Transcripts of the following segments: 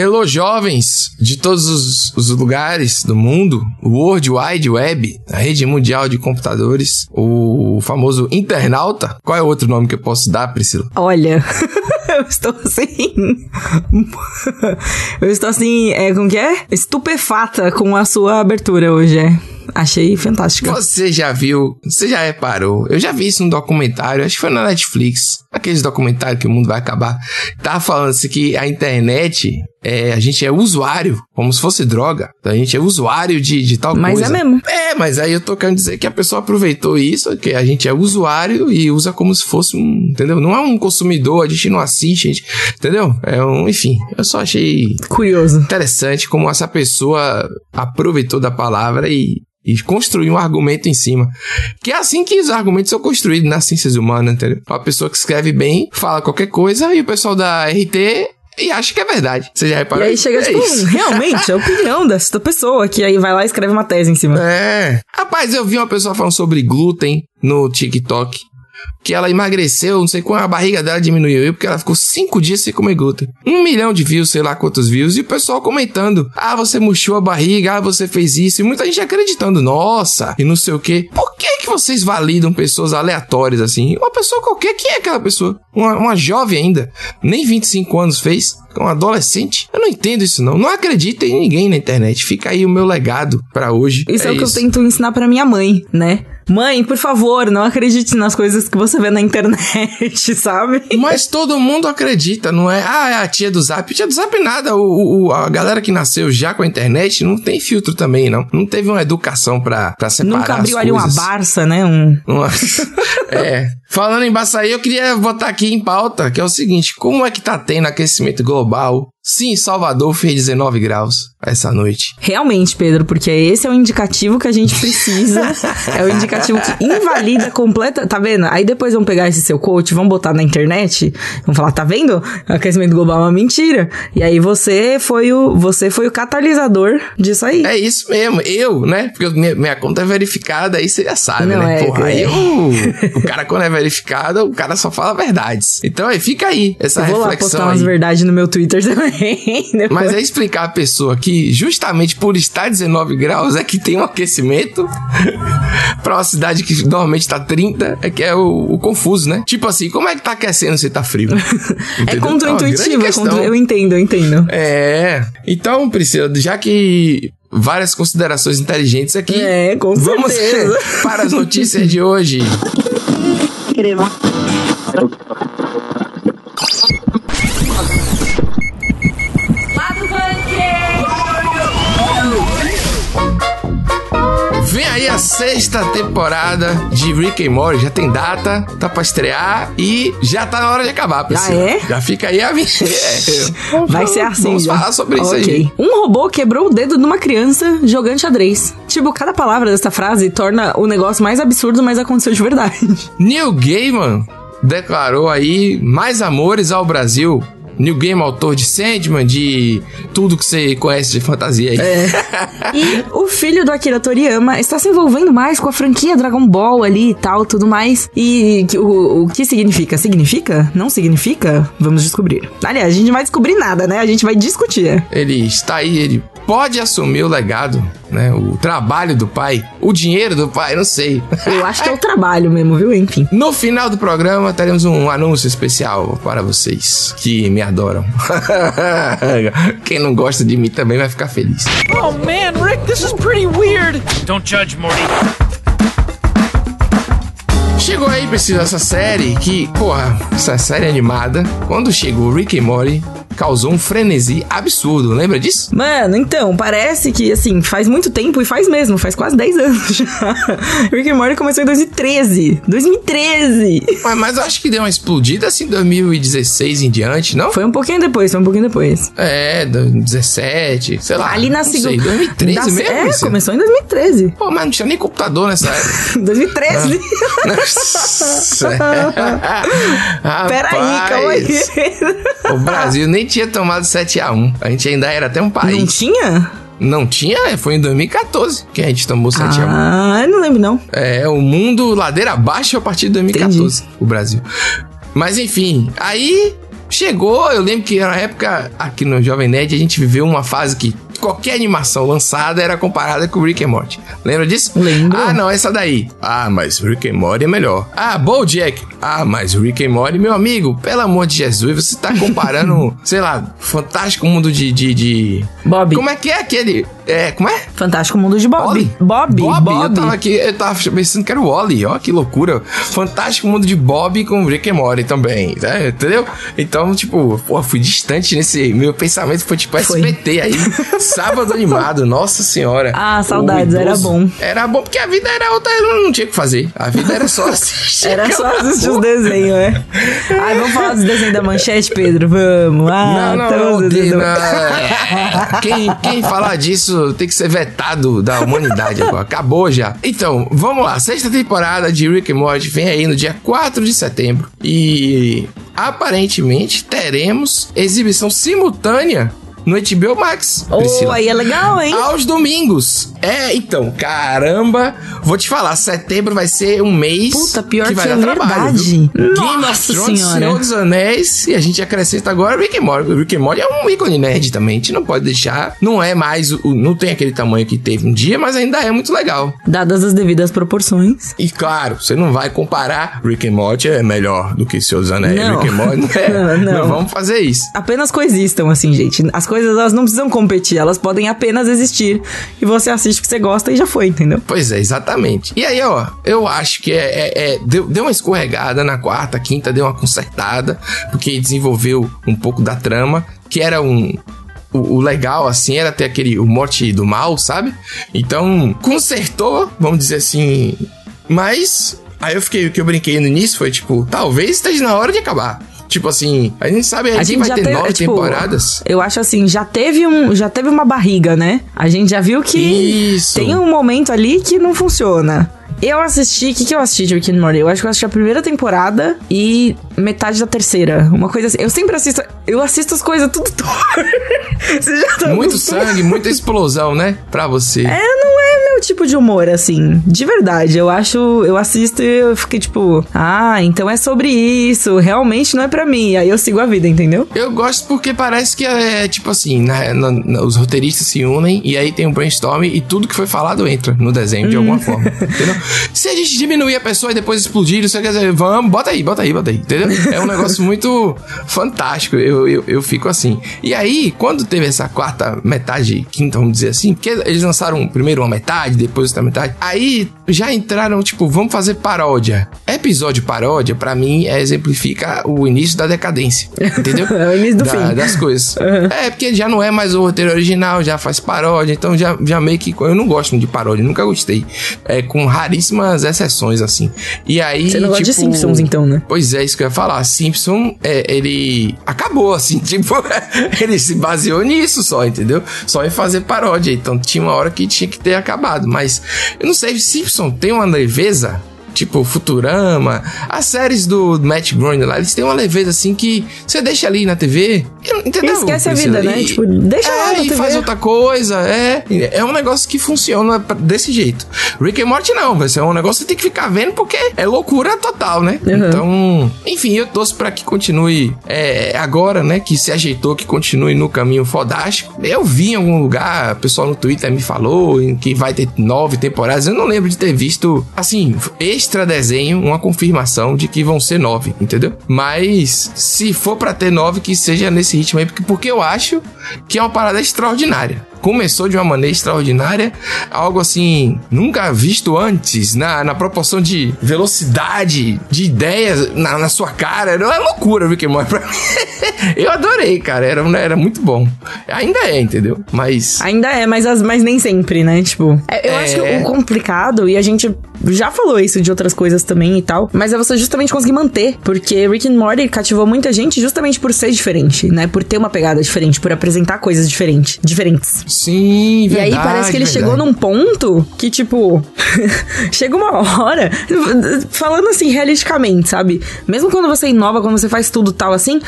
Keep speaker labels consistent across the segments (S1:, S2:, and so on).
S1: Hello, jovens de todos os, os, lugares do mundo, o World Wide Web, a rede mundial de computadores, o famoso internauta. Qual é o outro nome que eu posso dar, Priscila?
S2: Olha. eu estou assim. eu estou assim, é, como que é? Estupefata com a sua abertura hoje, é. Achei fantástica.
S1: Você já viu, você já reparou? Eu já vi isso num documentário, acho que foi na Netflix. Aqueles documentários que o mundo vai acabar. Tava falando assim que a internet, é, a gente é usuário, como se fosse droga. Então a gente é usuário de, de tal
S2: mas
S1: coisa.
S2: Mas é mesmo.
S1: É, mas aí eu tô querendo dizer que a pessoa aproveitou isso, que a gente é usuário e usa como se fosse um, entendeu? Não é um consumidor, a gente não assiste, a gente, entendeu? É um, enfim, eu só achei
S2: curioso,
S1: interessante como essa pessoa aproveitou da palavra e e construir um argumento em cima. Que é assim que os argumentos são construídos nas ciências humanas, entendeu? Uma pessoa que escreve bem, fala qualquer coisa e o pessoal da RT e acha que é verdade. Você já reparou?
S2: E aí chega, é tipo, isso. realmente, é a opinião dessa pessoa, que aí vai lá e escreve uma tese em cima.
S1: É. Rapaz, eu vi uma pessoa falando sobre glúten no TikTok que ela emagreceu, não sei quando a barriga dela diminuiu, porque ela ficou cinco dias sem comer glúten. Um milhão de views, sei lá quantos views, e o pessoal comentando: ah, você murchou a barriga, ah, você fez isso, e muita gente acreditando, nossa, e não sei o que. Por que vocês validam pessoas aleatórias assim? Uma pessoa qualquer, quem é aquela pessoa? Uma, uma jovem ainda, nem 25 anos fez, um adolescente. Eu não entendo isso não. Não acredito em ninguém na internet. Fica aí o meu legado para hoje.
S2: Isso é, é o que eu tento ensinar para minha mãe, né? Mãe, por favor, não acredite nas coisas que você vê na internet, sabe?
S1: Mas todo mundo acredita, não é? Ah, é a tia do Zap. Tia do Zap nada. O, o, a galera que nasceu já com a internet não tem filtro também, não. Não teve uma educação pra, pra separar
S2: Nunca abriu
S1: ali
S2: uma Barça, né? Um...
S1: é. Falando em Baçaí, eu queria botar aqui em pauta, que é o seguinte. Como é que tá tendo aquecimento global Sim, Salvador fez 19 graus essa noite.
S2: Realmente, Pedro, porque esse é o indicativo que a gente precisa. é o indicativo que invalida completa. Tá vendo? Aí depois vão pegar esse seu coach, vão botar na internet, vão falar, tá vendo? Aquecimento global é uma mentira. E aí você foi o, você foi o catalisador disso aí.
S1: É isso mesmo. Eu, né? Porque minha, minha conta é verificada, aí você já sabe, Não né? É, Porra, é. aí o, o cara, quando é verificado, o cara só fala verdades. Então aí fica aí essa eu vou reflexão. Vou lá postar
S2: aí. umas verdades no meu Twitter também.
S1: Mas é explicar a pessoa que, justamente por estar 19 graus, é que tem um aquecimento pra uma cidade que normalmente tá 30, é que é o, o confuso, né? Tipo assim, como é que tá aquecendo se tá frio?
S2: é contraintuitivo, é contra... eu entendo, eu entendo.
S1: É. Então, Priscila, já que várias considerações inteligentes aqui.
S2: É, com
S1: Vamos para as notícias de hoje. Vem aí a sexta temporada de Rick and Morty. Já tem data, tá pra estrear e já tá na hora de acabar,
S2: pessoal. Já é?
S1: Já fica aí a minha.
S2: É. Vai ser assim.
S1: Vamos
S2: já.
S1: falar sobre okay. isso aí.
S2: Um robô quebrou o dedo de uma criança jogando xadrez. Tipo, cada palavra dessa frase torna o negócio mais absurdo, mas aconteceu de verdade.
S1: Neil Gaiman declarou aí mais amores ao Brasil New Game, autor de Sandman, de tudo que você conhece de fantasia aí.
S2: É. e o filho do Akira Toriyama está se envolvendo mais com a franquia Dragon Ball ali e tal, tudo mais. E o, o que significa? Significa? Não significa? Vamos descobrir. Aliás, a gente não vai descobrir nada, né? A gente vai discutir.
S1: Ele está aí, ele pode assumir o legado, né? O trabalho do pai, o dinheiro do pai, não sei.
S2: Eu acho que é o trabalho mesmo, viu? Enfim.
S1: No final do programa teremos um anúncio especial para vocês que me adoram. Quem não gosta de mim também vai ficar feliz. Oh man, Rick, this is pretty weird. Don't judge, Morty. Chegou aí, precisa essa série que, porra, essa série animada. Quando chegou Rick e Morty, causou um frenesi absurdo, lembra disso?
S2: Mano, então, parece que, assim, faz muito tempo e faz mesmo, faz quase 10 anos já. Rick and Morty começou em 2013. 2013!
S1: Mas, mas eu acho que deu uma explodida, assim, em 2016 em diante, não?
S2: Foi um pouquinho depois, foi um pouquinho depois.
S1: É, 2017, sei lá.
S2: Ali na segunda... 2013
S1: da... mesmo?
S2: É, isso? começou em 2013.
S1: Pô, mas não tinha nem computador nessa época.
S2: 2013? Ah. Peraí, calma aí.
S1: O Brasil nem tinha tomado 7 a 1 A gente ainda era até um país.
S2: Não tinha?
S1: Não tinha, foi em 2014 que a gente tomou 7
S2: ah,
S1: a 1
S2: Ah, não lembro não.
S1: É, o mundo ladeira abaixo a partir de 2014, Entendi. o Brasil. Mas enfim, aí chegou, eu lembro que na época, aqui no Jovem Nerd, a gente viveu uma fase que qualquer animação lançada era comparada com Rick and Morty. Lembra disso?
S2: Lembro.
S1: Ah, não, essa daí. Ah, mas Rick and Morty é melhor. Ah, BoJack. Ah, mas Rick and Morty, meu amigo, pelo amor de Jesus, você tá comparando, sei lá, Fantástico Mundo de, de, de...
S2: Bob.
S1: Como é que é aquele... É, como é?
S2: Fantástico Mundo de Bob. Bob,
S1: Bob. eu tava aqui, eu tava pensando que era o Wally, ó, que loucura. Fantástico mundo de Bob com Rick and Morty também, né? entendeu? Então, tipo, pô, fui distante nesse, meu pensamento foi tipo
S2: Foi.
S1: SBT aí, sábado animado, nossa senhora.
S2: Ah, saudades, era bom.
S1: Era bom porque a vida era outra, eu não tinha o que fazer, a vida era só assistir.
S2: Era só assistir os desenhos, é. Ai, vamos falar dos desenhos da manchete, Pedro? Vamos. Ah,
S1: Não, não, não, de- não, quem, quem falar disso tem que ser vetado da humanidade agora. Acabou já. Então, vamos lá. Sexta temporada de Rick and Morty vem aí no dia 4 de setembro. E aparentemente teremos exibição simultânea no HBO Max.
S2: Oh,
S1: Priscila.
S2: aí é legal, hein?
S1: Aos domingos. É, então, caramba. Vou te falar, setembro vai ser um mês
S2: Puta, pior
S1: que vai
S2: que é
S1: dar trabalho.
S2: verdade.
S1: viu? Game of
S2: Nossa
S1: Thrones,
S2: Senhora.
S1: Senhor dos Anéis, e a gente acrescenta agora Rick and Morty. Rick and Morty é um ícone nerd também, a gente não pode deixar. Não é mais, o- não tem aquele tamanho que teve um dia, mas ainda é muito legal.
S2: Dadas as devidas proporções.
S1: E claro, você não vai comparar Rick and Morty é melhor do que Senhor dos Anéis.
S2: Não.
S1: Rick and Morty não é.
S2: Não, não.
S1: não vamos fazer isso.
S2: Apenas coexistam, assim, gente. As coisas, elas não precisam competir, elas podem apenas existir. E você assiste o que você gosta e já foi, entendeu?
S1: Pois é, exatamente. E aí, ó, eu acho que é, é- é- deu, deu uma escorregada na quarta, quinta, deu uma consertada, porque desenvolveu um pouco da trama, que era um. O, legal, assim, era ter aquele. O morte do mal, sabe? Então, consertou, vamos dizer assim. Mas. Aí eu fiquei, o que eu brinquei no início foi tipo, talvez esteja na hora de acabar. Tipo assim, a gente sabe
S2: A
S1: que
S2: gente
S1: vai ter
S2: teve,
S1: nove
S2: tipo,
S1: temporadas.
S2: Eu acho assim, já teve um, já teve uma barriga, né? A gente já viu que
S1: Isso.
S2: tem um momento ali que não funciona. Eu assisti, o que, que eu assisti de Rick and Morty? Eu acho que eu assisti a primeira temporada e metade da terceira. Uma coisa assim. Eu sempre assisto, eu assisto as coisas tudo torto. Tá
S1: Muito sangue, muita explosão, né? Pra você.
S2: É, não meu tipo de humor, assim. De verdade. Eu acho. Eu assisto e eu fiquei tipo, ah, então é sobre isso. Realmente não é pra mim. Aí eu sigo a vida, entendeu?
S1: Eu gosto porque parece que é tipo assim, né, na- na- os roteiristas se unem e aí tem um brainstorm e tudo que foi falado entra no desenho de alguma forma, entendeu? Se a gente diminuir a pessoa e depois explodir, você quer dizer, vamos, bota aí, bota aí, bota aí, entendeu? É um negócio muito fantástico, eu, eu, eu fico assim. E aí, quando teve essa quarta metade, quinta, vamos dizer assim, porque eles lançaram primeiro uma metade, depois outra metade, aí já entraram, tipo, vamos fazer paródia. Episódio paródia, pra mim, é, exemplifica o início da decadência, entendeu?
S2: É o início do
S1: Da-
S2: fim.
S1: das coisas. É, porque já não é mais o roteiro original, já faz paródia, então já, já meio que. Eu não gosto de paródia, nunca gostei. É, com raríssimas exceções, assim. E aí.
S2: Você não gosta de
S1: tipo,
S2: Simpsons, então, né?
S1: Pois é, isso que eu ia falar. Simpson, é, ele acabou, assim, tipo, ele se baseou nisso só, entendeu? Só em fazer paródia. Então tinha uma hora que tinha que ter acabado. Mas eu não sei, Simpson tem uma leveza. Tipo, Futurama, as séries do Matt Groening lá, eles têm uma leveza assim que você deixa ali na TV, entendeu?
S2: Esquece a
S1: Priscila?
S2: vida, né?
S1: E-
S2: Tipo, deixa lá
S1: é,
S2: na
S1: e faz outra coisa, é. É um negócio que funciona desse jeito. Rick and Morty não, vai ser um negócio que você tem que ficar vendo porque é loucura total, né?
S2: Uhum.
S1: Então, enfim, eu torço pra que continue é, agora, né? Que se ajeitou, que continue no caminho fodástico. Eu vi em algum lugar, o pessoal no Twitter me falou em que vai ter nove temporadas. Eu não lembro de ter visto, assim, extra desenho, uma confirmação de que vão ser nove, entendeu? Mas se for pra ter nove, que seja nesse ritmo aí, porque, porque eu acho que é uma parada extraordinária. Começou de uma maneira extraordinária, algo assim, nunca visto antes, na, na proporção de velocidade, de ideias na, na sua cara. Era uma loucura, Morty pra mim. Eu adorei, cara, era, era muito bom. Ainda é, entendeu? Mas.
S2: Ainda é, mas, as, mas nem sempre, né? Tipo, é, eu
S1: É.
S2: acho que o complicado, e a gente já falou isso de outras coisas também e tal, mas é você justamente conseguir manter, porque Rick and Morty cativou muita gente justamente por ser diferente, né? Por ter uma pegada diferente, por apresentar coisas diferentes. diferentes.
S1: Sim,
S2: E
S1: verdade.
S2: aí parece que ele
S1: verdade.
S2: chegou num ponto que, tipo, chega uma hora, falando assim, realisticamente, sabe? Mesmo quando você inova, quando você faz tudo tal assim,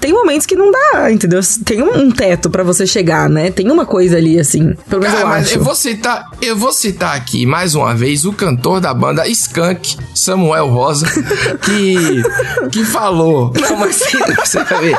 S2: tem momentos que não dá, entendeu? Tem um, teto pra você chegar, né? Tem uma coisa ali, assim. Pelo menos
S1: Cara,
S2: eu
S1: mas
S2: acho.
S1: eu vou citar, eu vou citar aqui mais uma vez o cantor da banda Skank, Samuel Rosa, que que falou, como assim, você vai ver,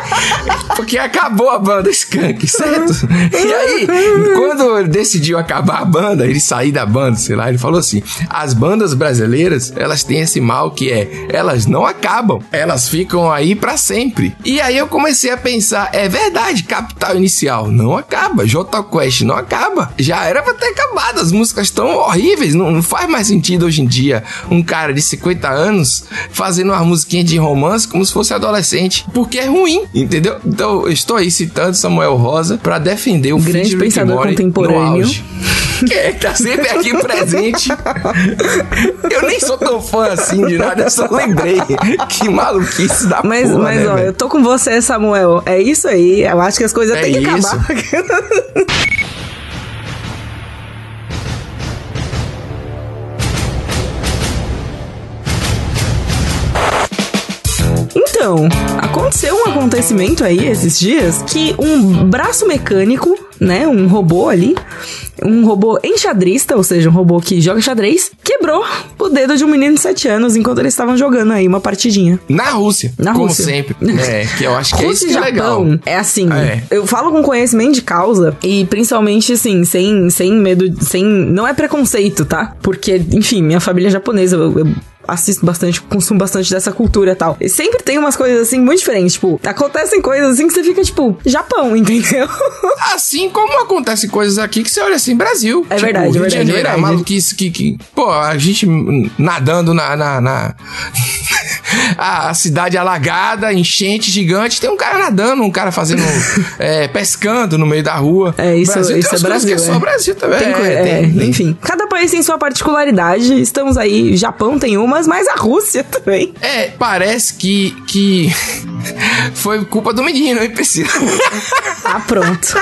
S1: porque acabou a banda Skank, certo? E aí, quando decidiu acabar a banda, ele sair da banda, sei lá, ele falou assim: as bandas brasileiras, elas têm esse mal que é, elas não acabam, elas ficam aí pra sempre. E aí eu comecei a pensar, é verdade, Capital Inicial não acaba, Jota Quest não acaba. Já era pra ter acabado, as músicas estão horríveis, não, não faz mais sentido hoje em dia um cara de 50 anos fazendo uma musiquinha de romance como se fosse adolescente, porque é ruim, entendeu? Então eu estou aí citando Samuel Rosa pra defender o
S2: Grande
S1: feat de Rick
S2: pensador contemporâneo.
S1: Que é, tá sempre aqui presente. Eu nem sou tão fã assim de nada, eu só lembrei. Que maluquice da
S2: Mas,
S1: porra,
S2: mas
S1: né,
S2: ó, eu tô com você, Samuel. É isso aí. Eu acho que as coisas
S1: É
S2: têm que
S1: isso.
S2: acabar. Então, aconteceu um acontecimento aí esses dias que um braço mecânico, né, um robô ali, um robô enxadrista, ou seja, um robô que joga xadrez, quebrou o dedo de um menino de 7 anos enquanto eles estavam jogando aí uma partidinha.
S1: Na Rússia,
S2: Na
S1: como
S2: Rússia.
S1: sempre. É, que eu acho que é isso
S2: Rússia
S1: que é legal.
S2: É assim.
S1: É.
S2: Eu falo com conhecimento de causa e principalmente assim, sem, sem medo, sem. Não é preconceito, tá? Porque, enfim, minha família é japonesa. Eu, eu assisto bastante, consumo bastante dessa cultura e tal. E sempre tem umas coisas assim muito diferentes. Tipo, acontecem coisas assim que você fica, tipo, Japão, entendeu?
S1: Assim como acontecem coisas aqui que você olha assim, Brasil.
S2: É
S1: Tipo,
S2: verdade,
S1: Rio de
S2: verdade,
S1: Janeiro,
S2: verdade.
S1: A maluquice que, que. Pô, a gente nadando na. na, na- a cidade alagada, enchente gigante. Tem um cara nadando, um cara fazendo. é, pescando no meio da rua.
S2: É, isso,
S1: Brasil
S2: isso é Brasil.
S1: É
S2: é.
S1: só Brasil também.
S2: Tem
S1: é,
S2: é,
S1: tem- tem-
S2: enfim. Cada país tem sua particularidade. Estamos aí, Japão tem umas, mas a Rússia também.
S1: É, parece que. que foi culpa do menino, hein, Priscila?
S2: Ah, pronto.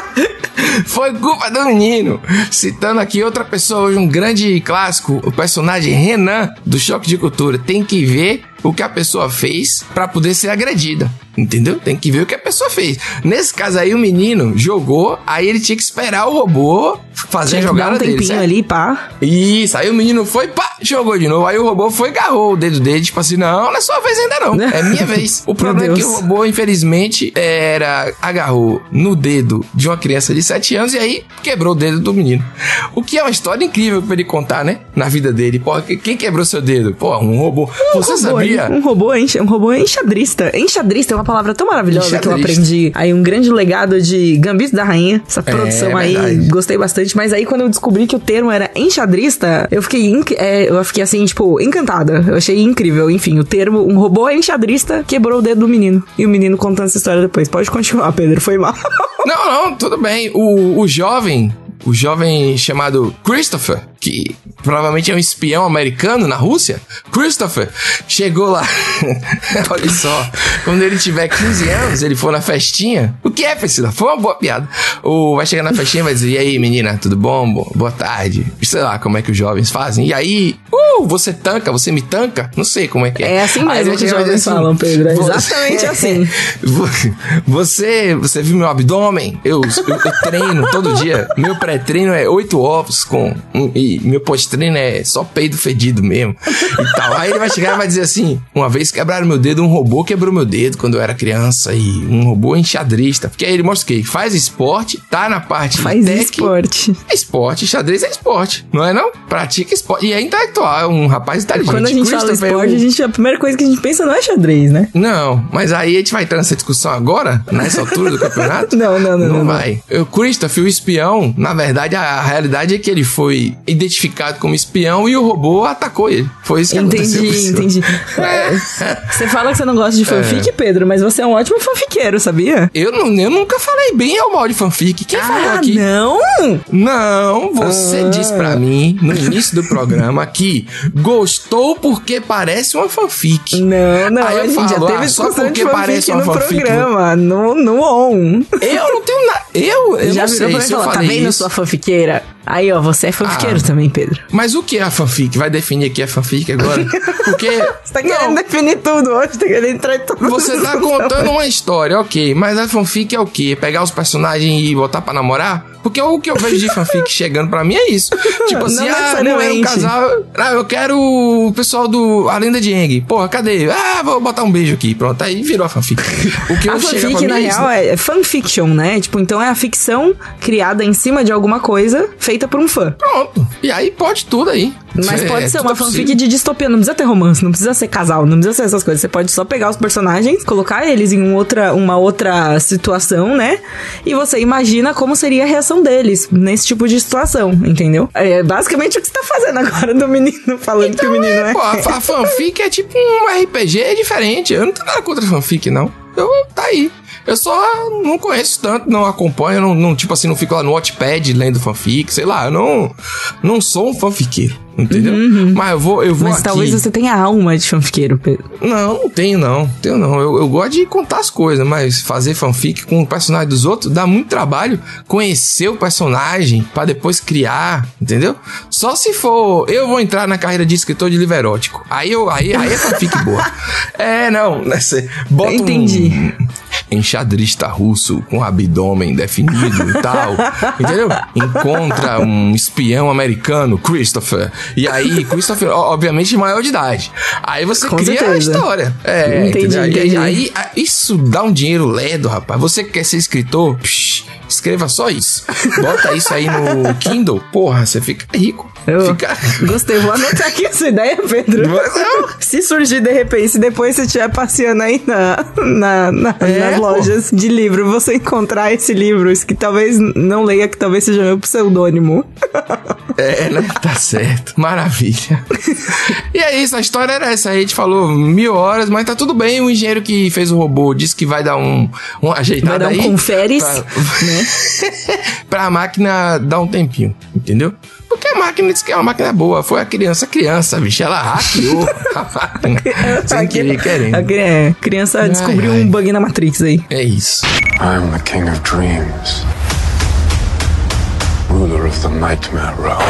S1: Foi culpa do menino. Citando aqui outra pessoa, hoje um grande clássico, o personagem Renan, do Choque de Cultura. Tem que ver o que a pessoa fez pra poder ser agredida. Entendeu? Tem que ver o que a pessoa fez. Nesse caso aí, o menino jogou, aí ele tinha que esperar o robô fazer a jogada
S2: um
S1: dele. certo?
S2: ali, pá.
S1: Isso, aí o menino foi, pá, jogou de novo. Aí o robô foi, agarrou o dedo dele, tipo assim, não, não é sua vez ainda não, é minha vez. O problema é que o robô, infelizmente, era, agarrou no dedo de uma criança de 7 anos e aí quebrou o dedo do menino. O que é uma história incrível pra ele contar, né, na vida dele. Pô, quem quebrou seu dedo? Pô, um robô. Você
S2: robô,
S1: sabia?
S2: Um robô, enxa, um robô enxadrista. Enxadrista é uma palavra tão maravilhosa que eu
S1: Enxadrista.
S2: aprendi. Aí um grande legado de Gambito da Rainha. Essa produção aí,
S1: É verdade.
S2: gostei bastante. Mas aí quando eu descobri que o termo era enxadrista, eu fiquei, é, eu fiquei assim, tipo, encantada. Eu achei incrível. Enfim, o termo, um robô enxadrista quebrou o dedo do menino. E o menino contando essa história depois. Pode continuar, Pedro, foi mal.
S1: Não, não, tudo bem. O, o jovem, o jovem chamado Christopher, que provavelmente é um espião americano na Rússia, Christopher, chegou lá. Olha só, quando ele tiver 15 anos, ele for na festinha. O que é, Priscila? Foi uma boa piada. O, vai chegar na festinha e vai dizer: E aí, menina, tudo bom? Bo- Boa tarde. Sei lá como é que os jovens fazem. E aí, uh, você tanca, você me tanca? Não sei como é que é.
S2: É assim
S1: Aí
S2: mesmo
S1: vai
S2: que os jovens
S1: dizer
S2: falam, Pedro. É
S1: "Você-
S2: exatamente assim.
S1: Você, você viu meu abdômen? Eu, eu, eu treino todo dia. Meu pré-treino é oito ovos com um- e meu pós-treino é só peido fedido mesmo. E tal. Aí ele vai chegar e vai dizer assim: uma vez quebraram meu dedo, um robô quebrou meu dedo quando eu era criança e um robô enxadrista. Porque aí ele mostra o quê? Faz esporte, tá na parte
S2: Faz
S1: tech,
S2: esporte.
S1: É esporte, xadrez é esporte, não é não? Pratica esporte. E é intelectual, é um rapaz inteligente.
S2: Quando a gente fala esporte, a, gente, a primeira coisa que a gente pensa não é xadrez, né?
S1: Não, mas aí a gente vai entrar nessa discussão agora, nessa altura do campeonato?
S2: Não, não, não,
S1: Não,
S2: não, não.
S1: vai. O Christopher, o espião, na verdade, a, a realidade é que ele foi identificado como espião e o robô atacou ele. Foi isso que aconteceu.
S2: Entendi, entendi. Você fala que você não gosta de fanfic, Pedro, mas você é um ótimo fanfiqueiro, sabia?
S1: Eu, não, eu nunca falei bem ao mal de fanfic. Quem falou
S2: Ah,
S1: aqui?
S2: não?
S1: Não, você
S2: Ah.
S1: disse pra mim no início do programa que gostou porque parece uma fanfic.
S2: Não, não,
S1: Aí eu
S2: a gente já
S1: falo,
S2: teve
S1: ah, só porque parece uma
S2: no
S1: fanfic,
S2: programa, no, no on.
S1: Eu não tenho nada. Eu, eu
S2: já
S1: não
S2: virou
S1: sei
S2: pra mim e
S1: eu
S2: falou, tá vendo
S1: isso.
S2: sua fanfiqueira? Aí, ó, você é fanfiqueiro
S1: Ah.
S2: também, Pedro.
S1: Mas o que é a fanfic? Vai definir aqui a fanfic agora? Porque.
S2: Você tá querendo definir tudo hoje, tá querendo entrar em tudo.
S1: Você tá contando uma história, ok. Mas a fanfic é o quê? Pegar os personagens e botar pra namorar? Porque o que eu vejo de fanfic chegando pra mim é isso. Tipo assim,
S2: Não
S1: ah, não é um casal. Ah, eu quero o pessoal do A Lenda de Aang. Porra, cadê? Ah, vou botar um beijo aqui. Pronto, aí virou a fanfic. O que
S2: A
S1: eu chego pra
S2: fanfic,
S1: mim
S2: na
S1: é isso.
S2: real, é, é fanfiction, né? Tipo, então é a ficção criada em cima de alguma coisa feita por um fã.
S1: Pronto. E aí pode tudo aí.
S2: Mas
S1: É,
S2: pode ser
S1: tudo
S2: uma
S1: é
S2: fanfic
S1: possível.
S2: de distopia, não precisa ter romance, não precisa ser casal, não precisa ser essas coisas. Você pode só pegar os personagens, colocar eles em um outra, uma outra situação, né? E você imagina como seria a reação deles nesse tipo de situação, entendeu? É basicamente o que você tá fazendo agora do menino falando que o menino é.
S1: Pô, a, a fanfic é tipo um RPG diferente. Eu não tenho nada contra fanfic, não. Eu, tá aí. Eu só não conheço tanto, não acompanho, não, não, tipo assim, não fico lá no Watchpad lendo fanfic, sei lá, eu não, não sou um fanfiqueiro, entendeu? Mas eu vou, eu vou
S2: Uhum. Mas
S1: aqui...
S2: talvez você tenha alma de fanfiqueiro, Pedro.
S1: Não, não tenho não, tenho não. Eu, eu gosto de contar as coisas, mas fazer fanfic com o personagem dos outros dá muito trabalho. Conhecer o personagem pra depois criar, entendeu? Só se for, eu vou entrar na carreira de escritor de livro erótico. Aí eu, aí, aí é fanfic boa. É, não, né, cê bota
S2: Entendi.
S1: um enxadrista russo com abdômen definido e tal, entendeu? Encontra um espião americano, Christopher. E aí, Christopher, ó, obviamente, maior de idade. Aí você
S2: Com
S1: cria a
S2: certeza.
S1: história. É,
S2: Entendi,
S1: entendeu?
S2: Entendi.
S1: Aí, a- isso dá um dinheiro ledo, rapaz. Você que quer ser escritor? Psh, escreva só isso. Bota isso aí no Kindle. Porra, você fica rico.
S2: Eu
S1: Fica.
S2: gostei, vou anotar aqui essa ideia, Pedro. Se surgir de repente, se depois você estiver passeando aí na, na, na-
S1: É,
S2: nas
S1: pô.
S2: lojas de livro, você encontrar esse livro, esse que talvez não leia, que talvez seja meu pseudônimo.
S1: É, né? Tá certo. Maravilha. e é isso, a história era essa. A gente falou mil horas, mas tá tudo bem. O engenheiro que fez o robô disse que vai dar um, um ajeitado
S2: Vai dar um
S1: aí.
S2: conferes,
S1: pra-
S2: né?
S1: pra máquina dar um tempinho, entendeu? Porque a máquina disse que é uma máquina boa. Foi a criança, a criança, bicho. Ela hackeou a máquina. Sem querer, querendo.
S2: A cri- é, criança descobriu
S1: ai.
S2: um bug na Matrix aí.
S1: É isso.
S3: I'm the king of dreams, ruler of the nightmare realm.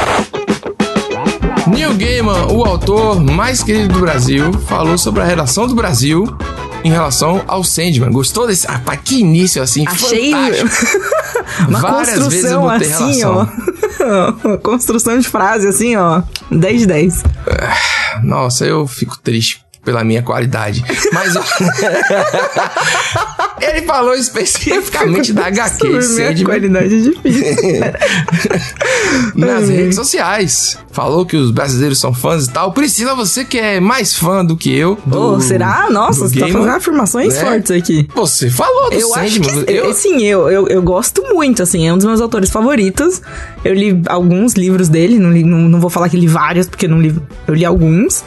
S1: Neil Gaiman, o autor mais querido do Brasil, falou sobre a relação do Brasil em relação ao Sandman. Gostou desse? Ah, pá, que início assim,
S2: Achei
S1: fantástico.
S2: uma
S1: Várias vezes eu
S2: construção
S1: botei
S2: assim,
S1: relação.
S2: ó. construção de frase assim, ó. 10 de 10.
S1: Nossa, eu fico triste pela minha qualidade. Mas ele falou especificamente da HQ
S2: Sobre
S1: Sandman
S2: qualidade é difícil.
S1: nas
S2: Ai.
S1: redes sociais. Falou que os brasileiros são fãs e tal. Priscila, você que é mais fã do que eu. Do,
S2: Ô, será? Nossa, você tá fazendo afirmações
S1: né?
S2: fortes aqui.
S1: Você falou do
S2: Eu acho
S1: Sandman.
S2: que,
S1: eu,
S2: sim, eu, eu, eu gosto muito, assim, é um dos meus autores favoritos. Eu li alguns livros dele, não, li, não, não vou falar que li vários, porque não li, eu li alguns.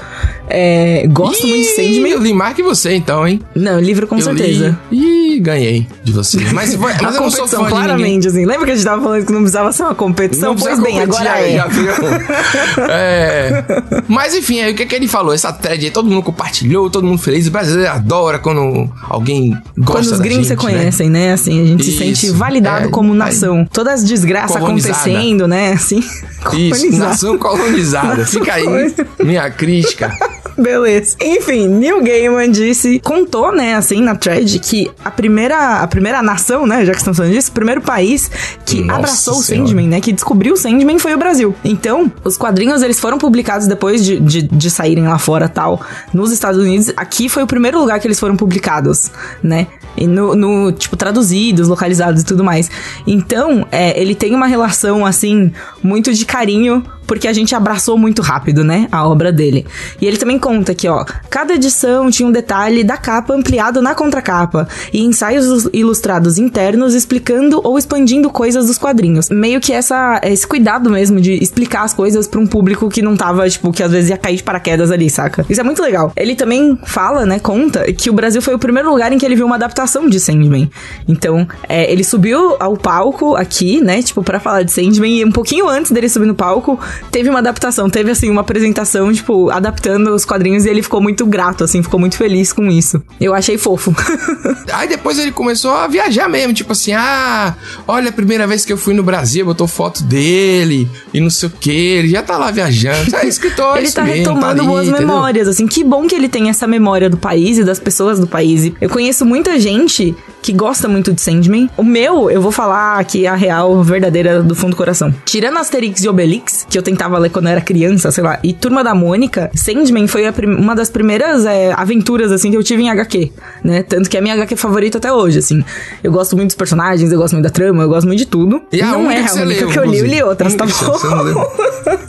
S2: É, gosto muito de
S1: Ih,
S2: Sandman.
S1: Eu li mais que você, então, hein?
S2: Não, livro com
S1: eu
S2: certeza.
S1: Li... Ih, ganhei de você. Mas, mas
S2: a
S1: eu
S2: competição, claramente, assim. Lembra que a gente tava falando que não precisava ser uma competição?
S1: Não
S2: pois bem, agora
S1: aí,
S2: é.
S1: já viu? É. Mas enfim, aí o que, que ele falou? Essa thread aí, todo mundo compartilhou, todo mundo feliz. O brasileiro adora quando alguém gosta
S2: Quando os gringos se
S1: né?
S2: conhecem, né? Assim, a gente se
S1: Isso,
S2: sente validado
S1: é,
S2: como
S1: aí-
S2: nação. Todas as desgraças acontecendo, né? Assim,
S1: Isso, nação colonizada. Fica aí minha crítica.
S2: Beleza. Enfim, Neil Gaiman disse, contou, né, assim, na thread, que a primeira, a primeira nação, né, já que estamos falando disso, o primeiro país que
S1: Nossa
S2: abraçou o
S1: Senhora.
S2: Sandman, né, que descobriu o Sandman foi o Brasil. Então, os quadrinhos, eles foram publicados depois de, de, de saírem lá fora tal, nos Estados Unidos. Aqui foi o primeiro lugar que eles foram publicados, né. E no, no, tipo, traduzidos, localizados e tudo mais. Então, é, ele tem uma relação, assim, muito de carinho porque a gente abraçou muito rápido, né, a obra dele. E ele também conta que, ó, cada edição tinha um detalhe da capa ampliado na contracapa e ensaios ilustrados internos explicando ou expandindo coisas dos quadrinhos. Meio que essa, esse cuidado mesmo de explicar as coisas para um público que não tava, tipo, que às vezes ia cair de paraquedas ali, saca? Isso é muito legal. Ele também fala, né, conta que o Brasil foi o primeiro lugar em que ele viu uma adaptação de Sandman. Então, é, ele subiu ao palco aqui, né, tipo, para falar de Sandman e um pouquinho antes dele subir no palco, teve uma adaptação, teve assim uma apresentação, tipo, adaptando os quadrinhos e ele ficou muito grato, assim, ficou muito feliz com isso. Eu achei fofo.
S1: Aí depois ele começou a viajar mesmo, tipo assim, ah, olha a primeira vez que eu fui no Brasil, botou foto dele e não sei o que, ele já tá lá viajando, é escritor,
S2: ele tá
S1: mesmo,
S2: retomando
S1: ali,
S2: boas
S1: entendeu?
S2: memórias, assim, que bom que ele tem essa memória do país e das pessoas do país. Eu conheço muita gente que gosta muito de Sandman. O meu, eu vou falar aqui a real, verdadeira do fundo do coração. Tirando Asterix e Obelix, que eu tentava ler quando eu era criança, sei lá, e Turma da Mônica, Sandman foi uma das primeiras é, aventuras, assim, que eu tive em HQ, né? Tanto que é a minha HQ favorita até hoje, assim. Eu gosto muito dos personagens, eu gosto muito da trama, eu gosto muito de tudo.
S1: E a
S2: não é
S1: que
S2: a única
S1: leu,
S2: que eu li, eu li outras, tá
S1: que
S2: bom?
S1: você não leu.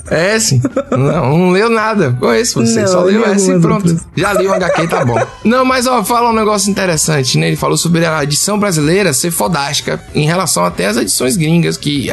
S1: É, sim. Não, não leu nada. Conheço você.
S2: Não,
S1: só
S2: eu
S1: leu essa e pronto.
S2: outras.
S1: Já li o HQ, tá bom. Não, mas ó, fala um negócio interessante, né? Ele falou sobre a edição brasileira ser fodástica em relação até às edições gringas que,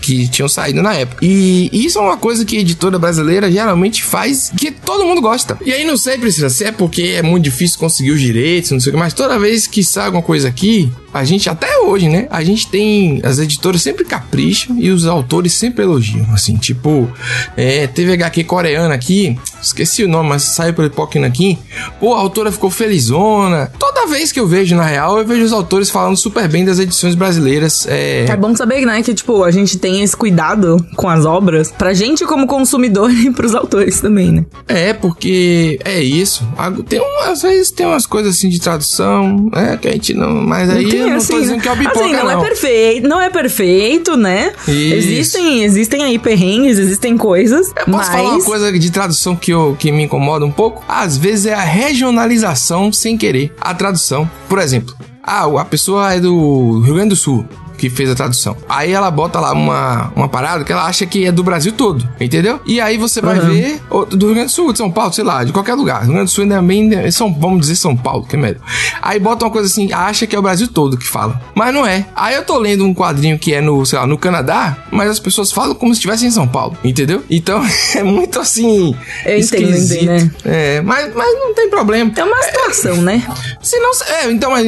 S1: que tinham saído na época. E isso é uma coisa que a editora brasileira geralmente faz que todo mundo gosta. E aí não sei, Priscila, se é porque é muito difícil conseguir os direitos, não sei o que, mas toda vez que sai alguma coisa aqui, a gente, até hoje, né? A gente tem. As editoras sempre capricham e os autores sempre elogiam. Assim, tipo, é, teve HQ coreana aqui, esqueci o nome, mas saiu pelo Pokémon aqui. Pô, a autora ficou felizona. Toda vez que eu vejo, na real, eu vejo os autores falando super bem das edições brasileiras. É,
S2: É bom saber, né, que, tipo, a gente tem esse cuidado com as obras pra gente como consumidor e pros autores também, né?
S1: É, porque é isso. Tem às vezes tem umas coisas assim de tradução, né? Que a gente não. Mas aí não
S2: assim,
S1: tô dizendo
S2: né?
S1: que é o pipoca,
S2: Assim, não,
S1: não.
S2: é perfeito, não é perfeito, né?
S1: Isso.
S2: Existem, existem aí perrengues, existem coisas,
S1: Eu posso
S2: mas
S1: falar uma coisa de tradução que, eu, que me incomoda um pouco? Às vezes é a regionalização sem querer. A tradução. Por exemplo, ah, a pessoa é do Rio Grande do Sul. Que fez a tradução. Aí ela bota lá uma, uma parada que ela acha que é do Brasil todo, entendeu? E aí você vai
S2: Uhum.
S1: ver do Rio Grande do Sul, de São Paulo, sei lá, de qualquer lugar. Rio Grande do Sul ainda é bem. é São, vamos dizer São Paulo, que é melhor. Aí bota uma coisa assim, acha que é o Brasil todo que fala. Mas não é. Aí eu tô lendo um quadrinho que é no, sei lá, no Canadá, mas as pessoas falam como se estivesse em São Paulo, entendeu? Então é muito assim.
S2: Eu
S1: esquisito.
S2: entendo, né?
S1: É, mas, mas não tem problema.
S2: é uma situação, né?
S1: Se não. É, então, mas.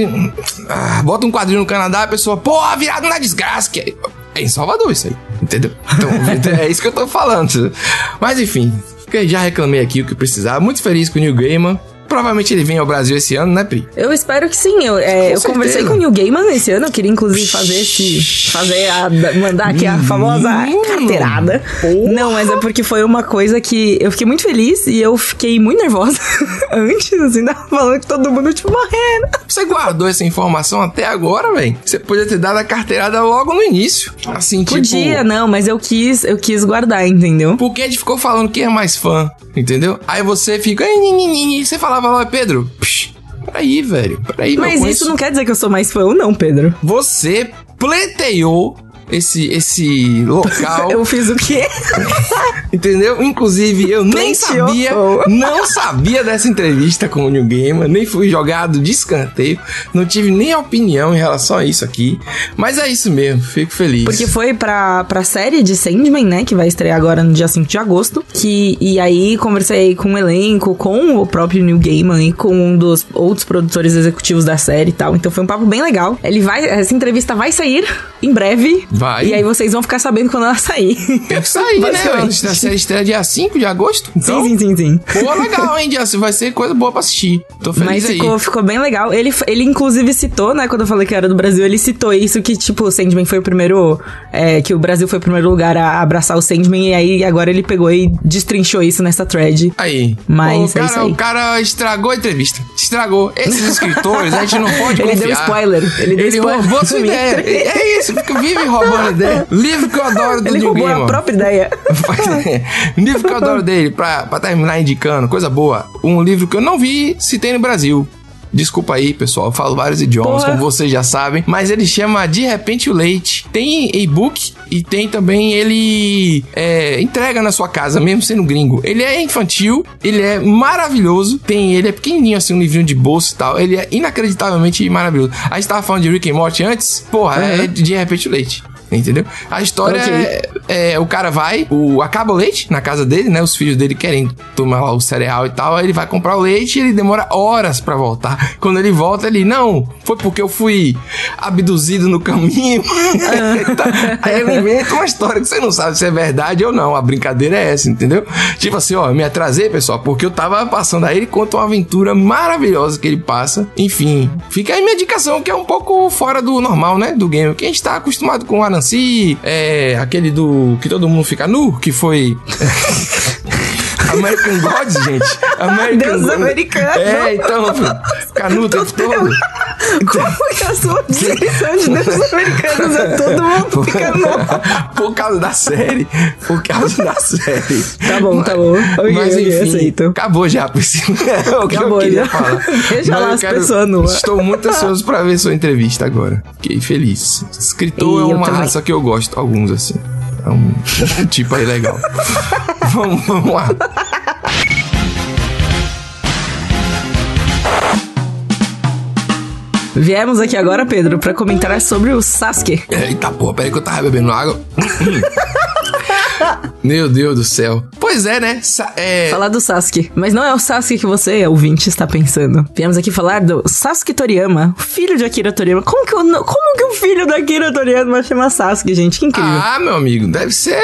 S1: ah, bota um quadrinho no Canadá, a pessoa, pô, na desgraça. Que é, é em Salvador isso aí, entendeu? Então, é isso que eu tô falando. Mas enfim, já reclamei aqui o que precisava. Muito feliz com o New Gaiman. Provavelmente ele vem ao Brasil esse ano, né, Pri?
S2: Eu espero que sim. Eu, é,
S1: Com
S2: eu conversei com o Neil Gaiman esse ano. Eu queria, inclusive, fazer esse. Fazer a. Mandar aqui a famosa carteirada. Não, mas é porque foi uma coisa que eu fiquei muito feliz e eu fiquei muito nervosa antes, assim, tava falando que todo mundo, tipo, morrendo.
S1: Você guardou essa informação até agora, velho? Você podia ter dado a carteirada logo no início. Assim,
S2: Podia,
S1: tipo.
S2: não, mas eu quis, eu quis guardar, entendeu?
S1: Porque a gente ficou falando quem é mais fã, entendeu? Aí você fica. Você falava lá, Pedro. Psh, peraí, velho. Peraí,
S2: Mas isso não quer dizer que eu sou mais fã não, Pedro.
S1: Você pleiteou esse, esse local,
S2: Eu fiz o quê?
S1: entendeu? Inclusive, eu nem sabia, não sabia dessa entrevista com o New Gamer, nem fui jogado de escanteio, não tive nem opinião em relação a isso aqui. Mas é isso mesmo, fico feliz.
S2: Porque foi pra, pra série de Sandman, né? Que vai estrear agora no dia 5 de agosto. Que, e aí conversei com o elenco, com o próprio Neil Gaiman e com um dos outros produtores executivos da série e tal. Então foi um papo bem legal. Ele vai. Essa entrevista vai sair em breve.
S1: Vai.
S2: E aí vocês vão ficar sabendo quando ela sair.
S1: Tem que sair, né? A série estreia dia 5 de agosto. Então,
S2: sim, sim, sim, sim.
S1: Pô, legal, hein, Dia? Vai ser coisa boa pra assistir. Tô feliz
S2: Mas
S1: aí.
S2: ficou, ficou bem legal. Ele, ele, inclusive, citou, né? Quando eu falei que era do Brasil, ele citou isso, que, tipo, o Sandman foi o primeiro. é, que o Brasil foi o primeiro lugar a abraçar o Sandman. E aí agora ele pegou e destrinchou isso nessa thread.
S1: Aí.
S2: Mas
S1: o,
S2: é isso
S1: cara, o cara estragou a entrevista. Estragou. Esses escritores, a gente não pode
S2: Ele
S1: confiar.
S2: deu spoiler. Ele deu spoiler
S1: roubou sua ideia. É isso, fica vive roubando ideia. Livro que eu adoro do
S2: Ele
S1: Neil
S2: roubou
S1: Gaiman.
S2: a própria ideia.
S1: livro que eu adoro dele, pra, pra terminar indicando, coisa boa. Um livro que eu não vi se tem no Brasil. Desculpa aí, pessoal. Eu falo vários idiomas,
S2: Porra.
S1: como vocês já sabem. Mas ele chama De Repente o Leite. Tem e-book e tem também ele é, entrega na sua casa, mesmo sendo gringo. Ele é infantil, ele é maravilhoso. Tem, ele é pequenininho, assim, um livrinho de bolso e tal. Ele é inacreditavelmente maravilhoso. A gente tava falando de Rick and Morty antes. Porra, é De Repente o Leite. Entendeu? A história
S2: Ok.
S1: é, é, o cara vai, o, acaba o leite na casa dele, né? Os filhos dele querem tomar lá o cereal e tal. Aí ele vai comprar o leite e ele demora horas pra voltar. Quando ele volta, ele, não, foi porque eu fui abduzido no caminho. Tá. Aí ele inventa uma história que você não sabe se é verdade ou não. A brincadeira é essa, entendeu? Tipo assim, ó, eu me atrasei, pessoal, porque eu tava passando. Aí ele conta uma aventura maravilhosa que ele passa. Enfim, fica aí minha indicação, que é um pouco fora do normal, né? Do game. Que a gente tá acostumado com o Anansi, é, aquele do que todo mundo fica nu, que foi. American Gods, gente. American
S2: Deus
S1: Gods.
S2: americano.
S1: É, então, filho, fica nu o tempo todo.
S2: Como que a sua descrição de deuses americanos é todo mundo fica nu?
S1: Por causa da série. Por causa da série.
S2: Tá bom, tá bom. Ok,
S1: Mas enfim,
S2: aceito.
S1: acabou já, Priscila. É o que
S2: Acabou
S1: eu queria
S2: já.
S1: falar.
S2: Deixa
S1: Mas
S2: lá as pessoas.
S1: Estou muito ansioso pra ver sua entrevista agora. Fiquei feliz. Escritor
S2: E
S1: é uma
S2: também.
S1: raça que eu gosto, alguns assim. É um, tipo aí legal. vamos, vamos lá.
S2: Viemos aqui agora, Pedro, pra comentar sobre o Sasuke.
S1: Eita porra, peraí que eu tava bebendo água. Meu Deus do céu. Pois é, né? Sa- é,
S2: Falar do Sasuke. Mas não é o Sasuke que você, ouvinte, está pensando. Viemos aqui falar do Sasuke Toriyama, filho de Akira Toriyama. Como que, o, como que o filho da Akira Toriyama chama Sasuke, gente? Que incrível.
S1: Ah, meu amigo, deve ser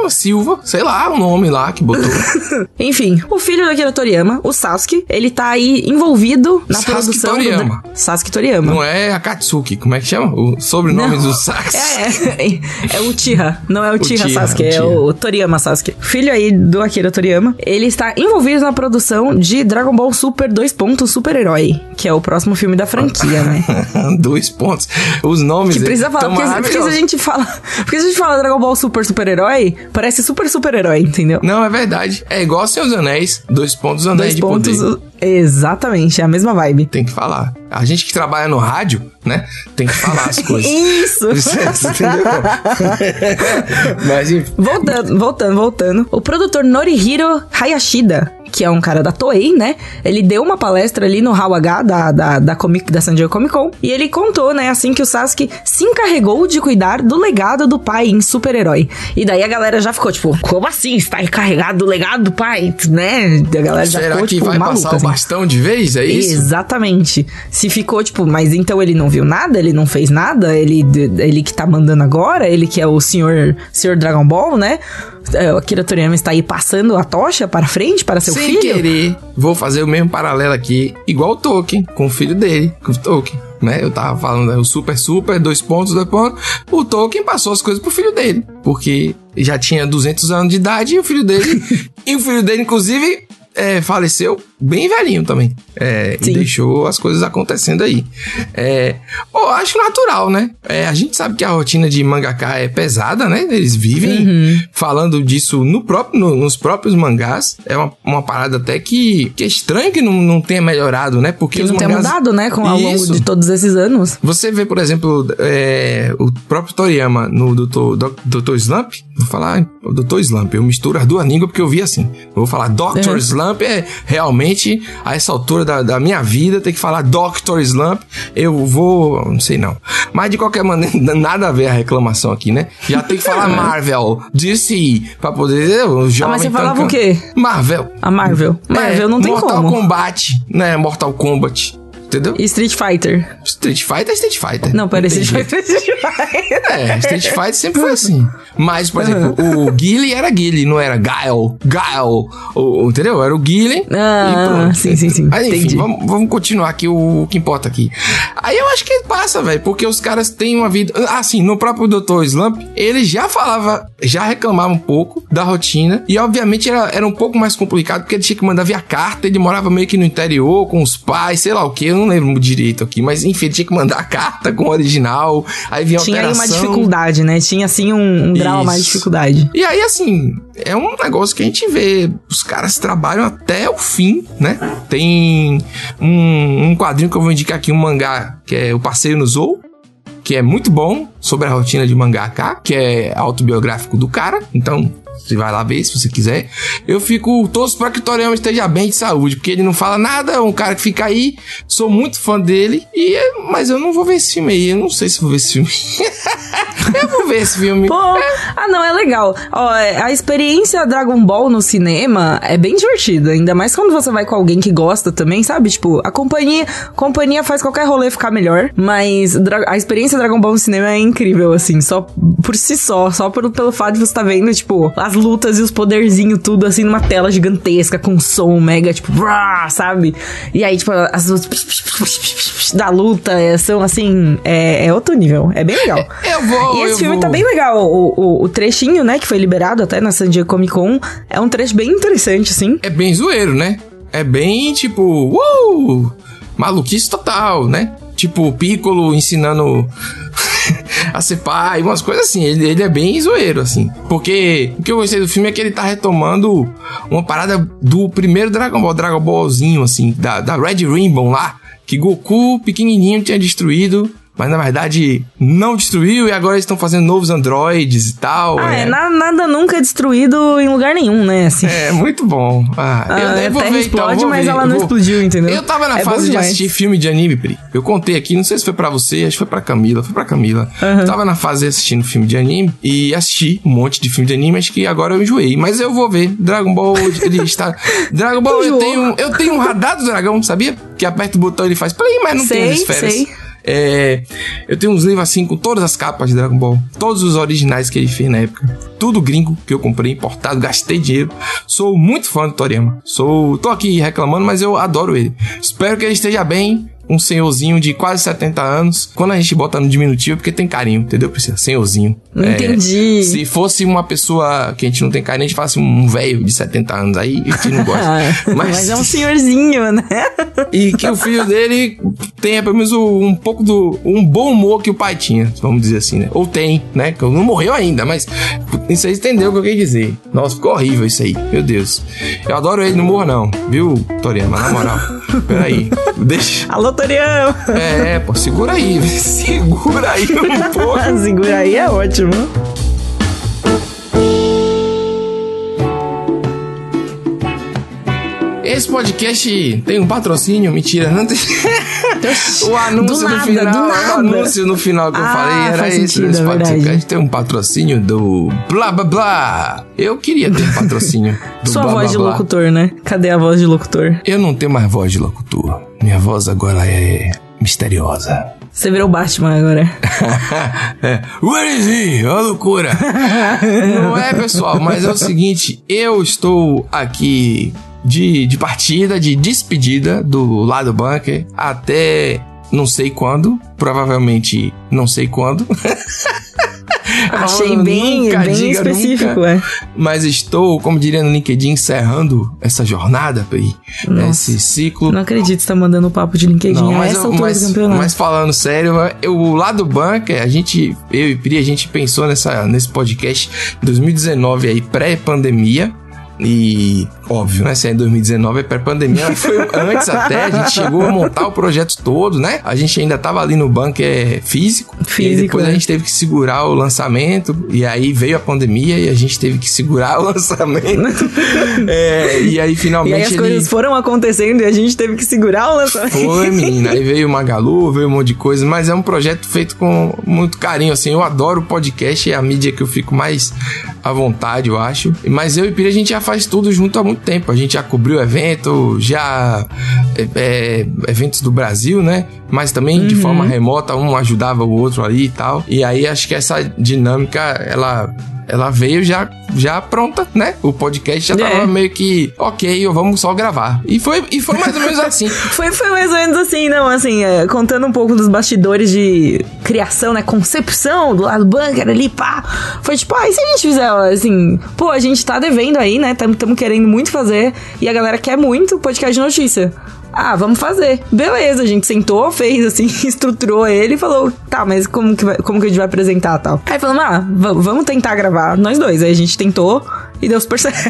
S1: uma Silva, sei lá, um nome lá que botou.
S2: Enfim, o filho da Akira Toriyama, o Sasuke, ele tá aí envolvido na
S1: Sasuke
S2: produção
S1: Toriyama.
S2: do... Sasuke Toriyama.
S1: Não é Akatsuki, como é que chama? O sobrenome do Sax.
S2: É, é, é o Uchiha, não é o Uchiha
S1: Uchiha,
S2: Sasuke, é
S1: Uchiha.
S2: O Toriyama Sasuke. Filho aí do Akira Toriyama, ele está envolvido na produção de Dragon Ball Super 2 pontos Super Herói, que é o próximo filme da franquia, né?
S1: Dois pontos. Os nomes
S2: Que precisa falar, porque, porque se a gente fala, porque se a gente fala Dragon Ball Super Super Herói, parece super super herói, entendeu?
S1: Não, é verdade. É igual Seus Anéis. Dois pontos Anéis
S2: Dois
S1: de
S2: pontos,
S1: poder.
S2: Exatamente, é a mesma vibe.
S1: Tem que falar. A gente que trabalha no rádio, né? Tem que falar as coisas.
S2: Isso!
S1: Você entendeu? Mas enfim.
S2: Voltando, voltando, voltando. O produtor Norihiro Hayashida, que é um cara da Toei, né? Ele deu uma palestra ali no Hall H da, da, da, Comic, da San Diego Comic Con. E ele contou, né, assim, que o Sasuke se encarregou de cuidar do legado do pai em super-herói. E daí a galera já ficou, tipo, como assim? Está encarregado do legado do pai? Né? A galera já
S1: Será
S2: ficou,
S1: que
S2: tipo,
S1: vai
S2: maluca,
S1: passar o
S2: assim.
S1: Bastão de vez? É isso?
S2: Exatamente. Se ficou, tipo, mas então ele não viu nada, ele não fez nada, ele, ele que tá mandando agora, ele que é o senhor, senhor Dragon Ball, né? É, O Akira Toriyama está aí passando a tocha para frente, para seu
S1: Sem
S2: filho.
S1: querer, vou fazer o mesmo paralelo aqui, igual o Tolkien, com o filho dele, com o Tolkien. Né? Eu tava falando, né, o Super Super, dois pontos, dois pontos. O Tolkien passou as coisas pro filho dele, porque já tinha 200 anos de idade e o filho dele. e o filho dele, inclusive, é, faleceu bem velhinho também. É, e deixou as coisas acontecendo aí. É, pô, acho natural, né? É, a gente sabe que a rotina de mangaka é pesada, né? Eles vivem
S2: Uhum.
S1: falando disso no próprio, no- nos próprios mangás. É uma, uma parada até que, que é estranho que não, não tenha melhorado, né? Porque
S2: Que
S1: os
S2: não tem
S1: mangás...
S2: mudado, né? Com, ao longo
S1: Isso.
S2: de todos esses anos.
S1: Você vê, por exemplo, é, o próprio Toriyama no Dr. Dr. Slump. Vou falar Dr. Slump. Eu misturo as duas línguas porque eu vi assim. Eu vou falar Dr.
S2: Uhum.
S1: Slump é realmente, a essa altura da, da minha vida, ter que falar Dr. Slump. Eu vou. Não sei não. Mas de qualquer maneira, nada a ver a reclamação aqui, né? Já tem que falar Marvel, DC, pra poder. O jovem
S2: Ah, mas você falava o quê?
S1: Marvel.
S2: A Marvel. Marvel
S1: É,
S2: não tem
S1: Mortal
S2: como.
S1: Kombat, né? Mortal Kombat. Entendeu?
S2: E Street Fighter.
S1: Street Fighter é Street Fighter.
S2: Não, pera, Street. Fighter, Street Fighter.
S1: É, Street Fighter sempre foi assim. Mas, por exemplo, o Guile era Guile, não era Guile. Guile. O, entendeu? Era o Guile.
S2: Ah, sim, sim, sim.
S1: Aí, enfim, vamos, vamos continuar aqui o, o que importa aqui. Aí eu acho que pa- massa, velho, porque os caras têm uma vida. Assim, no próprio Dr. Slump, ele já falava, já reclamava um pouco da rotina. E obviamente era, era um pouco mais complicado, porque ele tinha que mandar via carta. Ele morava meio que no interior, com os pais, sei lá o que, eu não lembro direito aqui. Mas enfim, tinha que mandar a carta com o original. Aí vinha
S2: Tinha aí
S1: alteração.
S2: uma dificuldade, né? Tinha assim um, um grau a mais de dificuldade.
S1: E aí, assim, é um negócio que a gente vê. Os caras trabalham até o fim, né? Tem um, um quadrinho que eu vou indicar aqui, um mangá, que é O Passeio no Zou. Que é muito bom sobre a rotina de mangaka, que é autobiográfico do cara. Então, você vai lá ver se você quiser. Eu fico torço pra que o Toriyama esteja bem de saúde, porque ele não fala nada, é um cara que fica aí. Sou muito fã dele, e é- mas eu não vou ver esse filme aí. Eu não sei se vou ver esse filme. eu vou ver esse filme.
S2: Pô, ah não, é legal. Ó, é, a experiência Dragon Ball no cinema é bem divertida, ainda mais quando você vai com alguém que gosta também, sabe? Tipo, a companhia, companhia faz qualquer rolê ficar melhor, mas a experiência Dragon Ball no cinema é incrível, assim, só por si só, só por- pelo fato de você estar vendo, tipo, as lutas e os poderzinhos tudo assim numa tela gigantesca com som mega, tipo, brá, sabe? E aí, tipo, as luzes da luta é, são assim, é, é outro nível, é bem legal.
S1: Eu vou.
S2: E esse filme
S1: vou.
S2: tá bem legal. O, o, o trechinho, né, que foi liberado até na San Diego Comic Con, é um trecho bem interessante, assim.
S1: é bem zoeiro, né? É bem tipo, uh, maluquice total, né? Tipo, Piccolo ensinando a ser pai, umas coisas assim. Ele, ele é bem zoeiro, assim. Porque o que eu gostei do filme é que ele tá retomando uma parada do primeiro Dragon Ball, Dragon Ballzinho, assim, da, da Red Ribbon lá, que Goku pequenininho tinha destruído. Mas na verdade não destruiu e agora eles estão fazendo novos androides e tal.
S2: Ah, é, na- nada nunca é destruído em lugar nenhum, né, assim.
S1: É, muito bom. Ah,
S2: Ah,
S1: eu, eu
S2: a
S1: vou
S2: Terra
S1: ver, então,
S2: explode,
S1: vou
S2: mas
S1: ver,
S2: ela não
S1: vou-
S2: explodiu, entendeu?
S1: Eu tava na
S2: É
S1: fase de assistir filme de anime, Pri. Eu contei aqui, não sei se foi pra você, acho que foi pra Camila, foi pra Camila. Eu tava na fase assistindo filme de anime e assisti um monte de filme de anime, acho que agora eu enjoei. Mas eu vou ver. Dragon Ball, ele está... Dragon Ball, eu tenho, eu tenho um radar do dragão, sabia? Que aperta o botão e ele faz play, mas não tem
S2: Sei,
S1: as esferas.
S2: sei.
S1: É, eu tenho uns livros assim com todas as capas de Dragon Ball, todos os originais que ele fez na época, tudo gringo que eu comprei importado, gastei dinheiro. Sou muito fã do Toriyama. Sou, tô aqui reclamando, mas eu adoro ele. Espero que ele esteja bem. Um senhorzinho de quase 70 anos. Quando a gente bota no diminutivo, é porque tem carinho, entendeu? Precisa, senhorzinho. É,
S2: Entendi.
S1: se fosse uma pessoa que a gente não tem carinho, a gente falasse um velho de 70 anos, aí a gente não gosta.
S2: Ah, mas... é um senhorzinho, né?
S1: E que o filho dele tenha pelo menos um pouco do. um bom humor que o pai tinha, vamos dizer assim, né? Ou tem, né? Que não morreu ainda, mas isso aí entendeu o que eu queria dizer. Nossa, ficou horrível isso aí. Meu Deus. Eu adoro ele, não morra não, viu, Toriyama? Na moral. Peraí. Deixa.
S2: Alô, Toriano!
S1: É, pô, segura aí. Segura aí um pouco.
S2: Segura aí, é ótimo.
S1: Esse podcast tem um patrocínio? Mentira, não tem. o anúncio
S2: Do
S1: no
S2: nada,
S1: final.
S2: do nada.
S1: O anúncio no final que eu
S2: Ah,
S1: falei era esse.
S2: sentido,
S1: esse
S2: é verdade.
S1: podcast tem um patrocínio do blá blá blá. Eu queria ter um patrocínio do
S2: Sua
S1: blá,
S2: voz
S1: blá,
S2: de
S1: blá.
S2: locutor, né? Cadê a voz de locutor?
S1: Eu não tenho mais voz de locutor. Minha voz agora é misteriosa.
S2: Você virou Batman agora.
S1: é. Where is he? Ó, loucura. Não é, pessoal, mas é o seguinte: eu estou aqui de, de partida, de despedida do lado bunker até não sei quando. Provavelmente não sei quando.
S2: Achei bem,
S1: nunca
S2: bem específico,
S1: nunca.
S2: é.
S1: Mas estou, como diria no LinkedIn, encerrando essa jornada, Pri.
S2: Nossa.
S1: Esse ciclo.
S2: Não acredito que você tá mandando papo de LinkedIn
S1: Não,
S2: a
S1: mas,
S2: essa altura
S1: mas,
S2: do campeonato.
S1: mas falando sério, eu, o lado bunker, a gente, eu e Pri, a gente pensou nessa, nesse podcast em 2019 aí, pré-pandemia. E óbvio, né? Se é em 2019 é pré-pandemia, foi antes até, a gente chegou a montar o projeto todo, né? A gente ainda tava ali no bunker físico. E
S2: Físico,
S1: depois
S2: né?
S1: a gente teve que segurar o lançamento. E aí veio a pandemia e a gente teve que segurar o lançamento. É, e aí
S2: E
S1: finalmente
S2: aí as
S1: ele...
S2: coisas foram acontecendo e a gente teve que segurar o lançamento.
S1: Foi, menina. Aí veio o Magalu, veio um monte de coisa, mas é um projeto feito com muito carinho, assim. Eu adoro o podcast, é a mídia que eu fico mais à vontade, eu acho. Mas eu e Pira, a gente já faz tudo junto há muito tempo. A gente já cobriu evento, já... é, é, eventos do Brasil, né? Mas também de forma remota, um ajudava o outro ali e tal. E aí acho que essa dinâmica, ela ela veio já, já pronta, né? O podcast já tava
S2: É.
S1: meio que, ok, vamos só gravar. E foi, e foi mais ou menos assim.
S2: Foi, foi mais ou menos assim, não, assim, é, contando um pouco dos bastidores de criação, né, concepção do lado bunker ali, pá. Foi tipo, ah, e se a gente fizer, assim, pô, a gente tá devendo aí, né, estamos querendo muito fazer e a galera quer muito podcast de notícia. Ah, vamos fazer. Beleza, a gente sentou, fez assim, estruturou ele e falou, tá, mas como que, vai- como que a gente vai apresentar tal? Aí falamos, ah, va- vamos tentar gravar nós dois. Aí a gente tentou e deu super certo.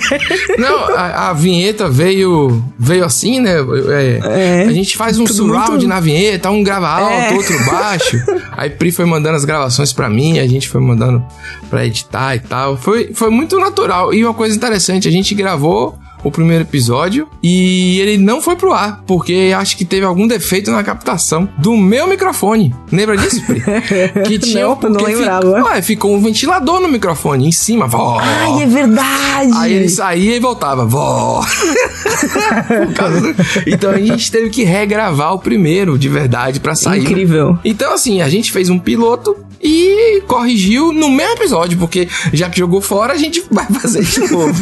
S1: Não, a, a vinheta veio veio assim, né? É,
S2: É.
S1: A gente faz um surround
S2: muito-
S1: na vinheta, um grava alto,
S2: É.
S1: outro baixo. Aí Pri foi mandando as gravações pra mim, a gente foi mandando pra editar e tal. Foi, foi muito natural. E uma coisa interessante, a gente gravou o primeiro episódio e ele não foi pro ar, porque acho que teve algum defeito na captação do meu microfone. Lembra disso, Pri? Que tinha
S2: Não, não lembrava.
S1: Ficou, ué, ficou um ventilador no microfone em cima. Vó.
S2: Ai, é verdade!
S1: Aí ele saía e voltava. Vó! Do- Então a gente teve que regravar o primeiro, de verdade, pra sair.
S2: Incrível.
S1: Então, assim, a gente fez um piloto e corrigiu no mesmo episódio, porque já que jogou fora, a gente vai fazer de novo.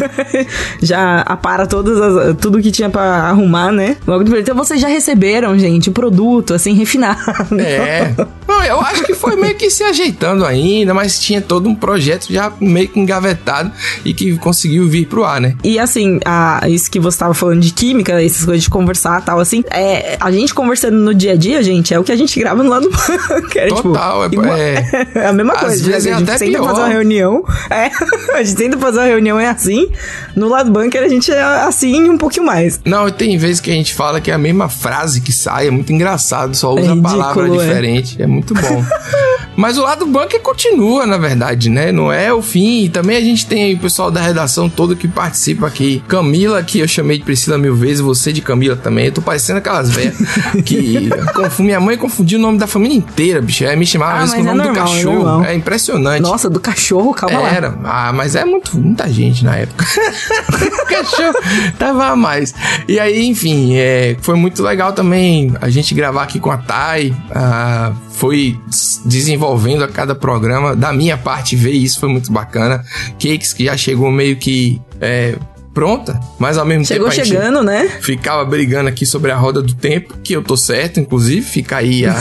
S2: já apara todas as- tudo que tinha pra arrumar, né? Logo de primeiro. Então vocês já receberam, gente, o produto, assim, refinado.
S1: É. Não, eu acho que foi meio que se ajeitando ainda, mas tinha todo um projeto já meio que engavetado e que conseguiu vir pro ar, né?
S2: E assim, a, isso que você tava falando de química, essas coisas de conversar e tal, assim, é, a gente conversando no dia a dia, gente, é o que a gente grava no lado do bunker.
S1: Total, é-
S2: tipo, igual-
S1: é.
S2: é a mesma
S1: Às
S2: coisa.
S1: vezes
S2: né?
S1: é
S2: a gente
S1: até
S2: tenta
S1: pior.
S2: fazer uma reunião. É, a gente tenta fazer uma reunião, é assim. No lado bunker a gente é assim e um pouquinho mais.
S1: Não, tem vezes que a gente fala que é a mesma frase que sai, é muito engraçado, só usa
S2: ridículo,
S1: palavra
S2: é.
S1: diferente, é muito bom. Mas o lado bunker continua, na verdade, né? Não é o fim. E também a gente tem aí o pessoal da redação todo que participa aqui. Camila, que eu chamei de Priscila mil vezes, você de Camila também. Eu tô parecendo aquelas velhas que confu- minha mãe confundiu o nome da família inteira, bicho. Me chamava
S2: Ah,
S1: às vezes com o nome
S2: é
S1: do
S2: normal, é
S1: cachorro.
S2: normal.
S1: É, impressionante.
S2: Nossa, do cachorro, calma lá.
S1: Era. Ah, mas é muito, muita gente na época. cachorro tava a mais. E aí, enfim, é, foi muito legal também a gente gravar aqui com a Thay. ah, foi desenvolvendo a cada programa. Da minha parte, ver isso foi muito bacana. Cakes que já chegou meio que é, pronta, mas ao mesmo
S2: Chegou
S1: tempo gente
S2: chegando, né?
S1: ficava brigando aqui sobre a roda do tempo, que eu tô certo, inclusive, fica aí a,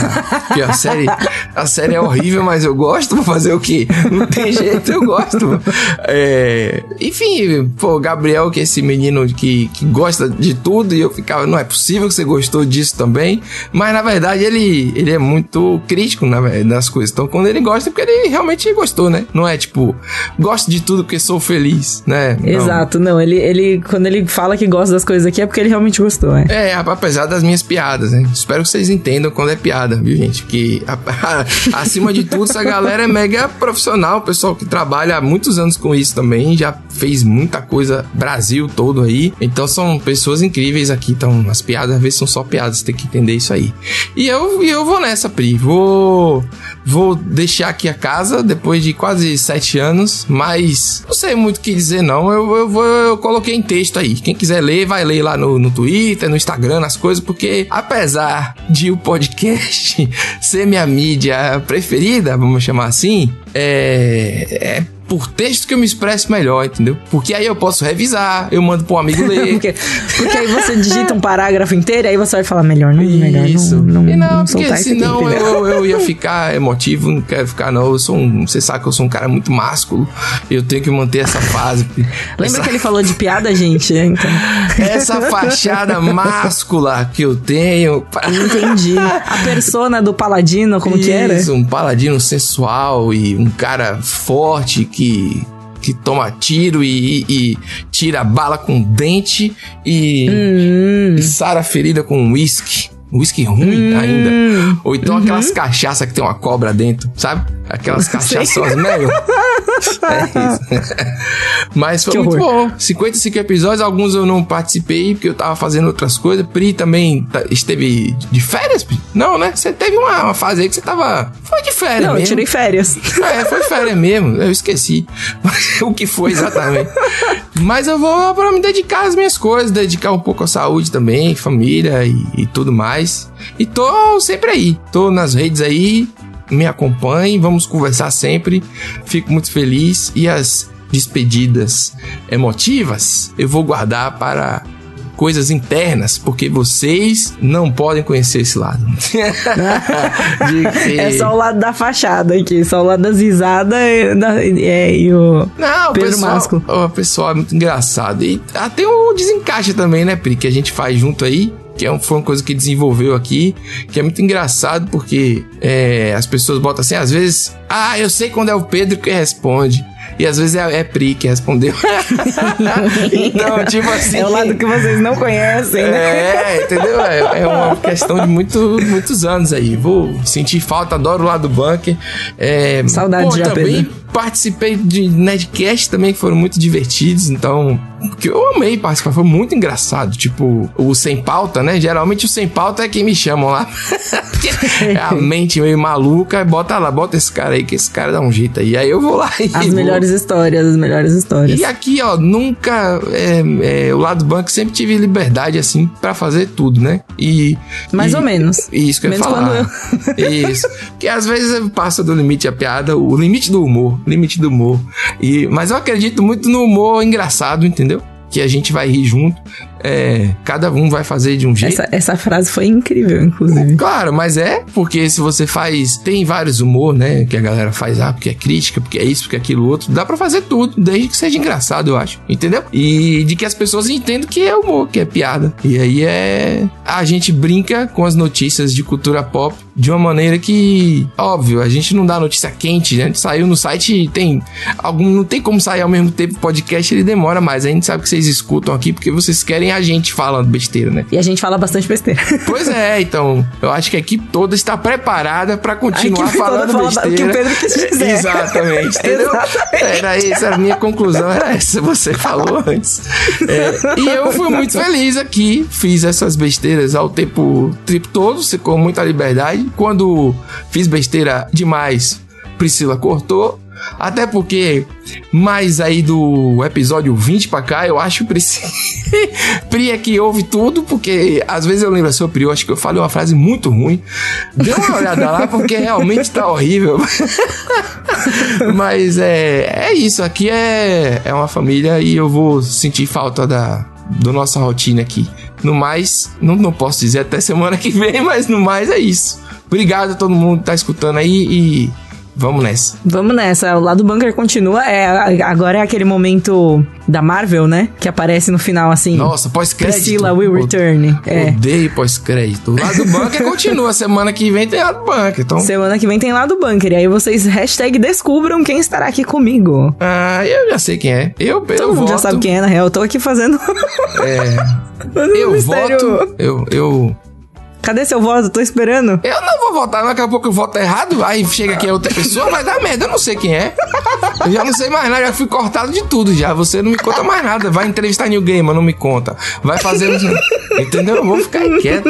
S1: que a série, a série é horrível, mas eu gosto, vou fazer o quê? Não tem jeito, eu gosto. É, enfim, pô, Gabriel, que é esse menino que, que gosta de tudo, e eu ficava, não é possível que você gostou disso também, mas na verdade ele, ele é muito crítico na, nas coisas, então quando ele gosta é porque ele realmente gostou, né? Não é tipo, gosto de tudo porque sou feliz, né? Não.
S2: Exato, não, ele, ele, quando ele fala que gosta das coisas aqui é porque ele realmente gostou, é.
S1: É, apesar das minhas piadas, né? Espero que vocês entendam quando é piada, viu, gente? A- acima de tudo, essa galera é mega profissional, pessoal que trabalha há muitos anos com isso também, já fez muita coisa Brasil todo aí. Então são pessoas incríveis aqui, então as piadas às vezes são só piadas, tem que entender isso aí. E eu, eu vou nessa, Pri. Vou, vou deixar aqui a casa depois de quase sete anos, mas não sei muito o que dizer, não. Eu, eu, vou, eu coloquei em texto aí. Quem quiser ler, vai ler lá no, no Twitter, no Instagram, nas coisas, porque apesar de o podcast ser minha mídia preferida, vamos chamar assim, é, é por texto que eu me expresso melhor, entendeu? Porque aí eu posso revisar, eu mando pro amigo ler.
S2: Porque, porque aí você digita um parágrafo inteiro e aí você vai falar melhor, não, melhor
S1: Isso.
S2: não, não,
S1: e não,
S2: não
S1: porque
S2: isso aqui,
S1: senão
S2: entendeu?
S1: eu, eu ia ficar emotivo, não quero ficar, não. Eu sou um. Você sabe que eu sou um cara muito másculo. Eu tenho que manter essa fase.
S2: Lembra
S1: essa,
S2: que ele falou de piada, gente? Então,
S1: essa fachada máscula que eu tenho.
S2: entendi. A persona do paladino, como que era?
S1: Isso, um paladino sensual e um cara forte que. Que toma tiro e, e- e tira bala com dente e,
S2: Hum,
S1: e sara a ferida com uísque. Uísque ruim ainda. Ou então aquelas cachaças que tem uma cobra dentro, sabe? Aquelas cachaças mega. É isso. Mas foi
S2: Que
S1: muito
S2: horror.
S1: bom. 55 episódios, alguns eu não participei porque eu tava fazendo outras coisas. Pri também tá- esteve de férias, Pri? Não, né? Você teve uma, uma fase aí que você tava. Foi de férias
S2: não, eu
S1: mesmo.
S2: tirei férias.
S1: É, foi férias mesmo, eu esqueci o que foi exatamente. Mas eu vou pra me dedicar às minhas coisas, dedicar um pouco à saúde também, família e, e tudo mais. E tô sempre aí, tô nas redes aí, me acompanhe, vamos conversar sempre. Fico muito feliz e as despedidas emotivas eu vou guardar para coisas internas, porque vocês não podem conhecer esse lado.
S2: que... É só o lado da fachada aqui, só o lado das risadas e, da, é, e o
S1: não, Pedro pessoal, Masco. O pessoal é muito engraçado. E até o desencaixe também, né, Pri, que a gente faz junto aí que é foi uma coisa que desenvolveu aqui, que é muito engraçado porque é, as pessoas botam assim, às vezes, ah, eu sei quando é o Pedro que responde. E às vezes é, é Pri que respondeu. então, tipo assim.
S2: É o lado que vocês não conhecem,
S1: né? É, entendeu? É, é uma questão de muito, muitos anos aí. Vou sentir falta, adoro o lado do bunker. É,
S2: Saudade pô, já, também Pedro.
S1: Participei de Nedcast também, que foram muito divertidos. Então, que eu amei participar, foi muito engraçado. Tipo, o sem pauta, né? Geralmente o sem pauta é quem me chamam lá. é a mente meio maluca, bota lá, bota esse cara aí, que esse cara dá um jeito aí. Aí eu vou lá e.
S2: As melhores histórias, as melhores histórias.
S1: E aqui, ó, nunca. É, é, o lado banco sempre tive liberdade, assim, para fazer tudo, né? E.
S2: Mais
S1: e,
S2: ou menos.
S1: Isso que eu ia falar. Eu... isso. Porque às vezes passa do limite a piada, o limite do humor. Limite do humor. E, mas eu acredito muito no humor engraçado, entendeu? que a gente vai rir junto. É, cada um vai fazer de um jeito.
S2: Essa, essa frase foi incrível, inclusive.
S1: Claro, mas é porque se você faz. Tem vários humor, né? Que a galera faz, ah, porque é crítica, porque é isso, porque é aquilo outro. Dá pra fazer tudo, desde que seja engraçado, eu acho. Entendeu? E de que as pessoas entendam que é humor, que é piada. E aí é. A gente brinca com as notícias de cultura pop de uma maneira que, óbvio, a gente não dá notícia quente, né? A gente saiu no site, tem algum, não tem como sair ao mesmo tempo podcast, ele demora mais. A gente sabe que vocês escutam aqui porque vocês querem a gente falando besteira, né?
S2: E a gente fala bastante besteira.
S1: Pois é, então, eu acho que a equipe toda está preparada para continuar falando besteira. O
S2: que o Pedro quis dizer.
S1: Exatamente, entendeu? Exatamente. Era isso, a minha conclusão era essa, você falou antes. É, e eu fui muito feliz aqui, fiz essas besteiras ao tempo, o tempo todo, com muita liberdade quando fiz besteira demais, Priscila cortou. Até porque, mais aí do episódio 20 pra cá, eu acho Priscila. Pri é que ouve tudo, porque às vezes eu lembro assim, Pri, eu acho que eu falei uma frase muito ruim. Dê uma olhada lá, porque realmente tá horrível. Mas é, é isso, aqui é, é uma família e eu vou sentir falta da, do nossa rotina aqui. No mais, não, não posso dizer até semana que vem, mas no mais é isso. Obrigado a todo mundo que tá escutando aí e Vamos nessa.
S2: Vamos nessa. O lado bunker continua. É, agora é aquele momento da Marvel, né? Que aparece no final assim.
S1: Nossa, pós-crédito.
S2: Priscila will return.
S1: É. Odeio pós-crédito. O lado bunker continua. Semana que vem tem lado bunker. Então...
S2: Semana que vem tem lado bunker. E aí vocês hashtag descubram quem estará aqui comigo.
S1: Ah, eu já sei quem é. Eu,
S2: Todo
S1: eu
S2: mundo
S1: voto...
S2: já sabe quem é, na real. Eu tô aqui fazendo.
S1: é. eu voto. Eu, eu
S2: Cadê seu voto? Tô esperando.
S1: Eu não vou votar, daqui a pouco eu voto errado, aí chega aqui outra pessoa, vai dar merda, eu não sei quem é. Eu já não sei mais nada, já fui cortado de tudo já. Você não me conta mais nada. Vai entrevistar New Gamer, não me conta. Vai fazer. Entendeu? Eu vou ficar quieto.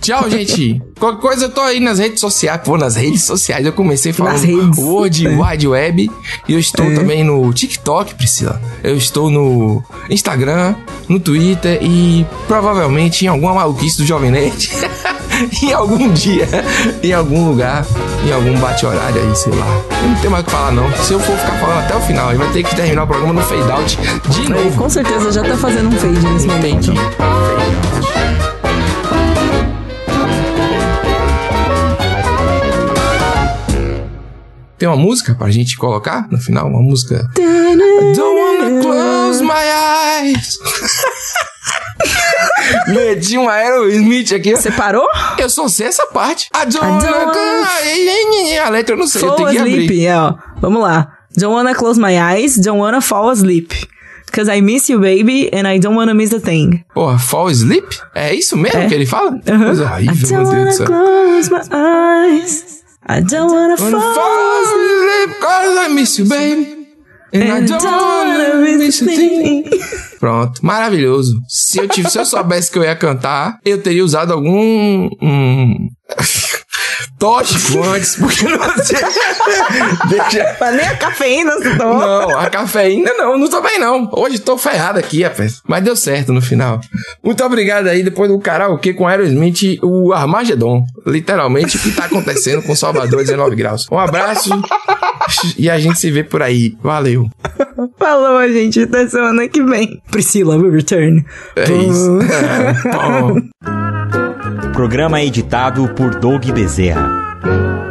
S1: Tchau, gente. Qualquer coisa eu tô aí nas redes sociais. Pô, nas redes sociais. Eu comecei falando World é. Wide Web. E eu estou é. também no TikTok, Priscila. Eu estou no Instagram, no Twitter e provavelmente em alguma maluquice do Jovem Nerd. em algum dia, em algum lugar, em algum bate-horário aí, sei lá. Eu não tenho mais o que falar, não. Se eu for ficar falando até o final, aí vai ter que terminar o programa no fade out de novo.
S2: com certeza já tá fazendo um fade nesse momento. Fade out.
S1: Tem uma música pra gente colocar no final? Uma música. I don't wanna close my eyes. Meti um Aerosmith aqui.
S2: Você parou?
S1: Eu só sei essa parte. I don't, I don't wanna... A letra eu não sei,
S2: fall
S1: eu tenho que
S2: asleep.
S1: abrir.
S2: É, ó. Vamos lá. Don't wanna close my eyes, don't wanna fall asleep. Cause I miss you, baby, and I don't wanna miss a thing.
S1: Porra, fall asleep? É isso mesmo é. que ele fala?
S2: Uhum. Coisa horrível, meu Deus do céu. close my eyes. I don't wanna, wanna fall, fall asleep,
S1: cause I miss you, baby. And, and I don't, wanna miss a thing. Pronto, maravilhoso. Se eu, tive, se eu soubesse que eu ia cantar, eu teria usado algum. Um, tóxico antes, porque você deixa...
S2: Mas nem a cafeína você tomou.
S1: Não, a cafeína não, não tô bem não. Hoje tô ferrado aqui, rapaz. Mas deu certo no final. Muito obrigado aí, depois do karaokê com Aerosmith, o Armagedon. Literalmente o que tá acontecendo com Salvador 19 graus. Um abraço e a gente se vê por aí. Valeu.
S2: Falou, gente. Até semana que vem. Priscila will return.
S1: É isso. É,
S4: Programa editado por Doug Bezerra.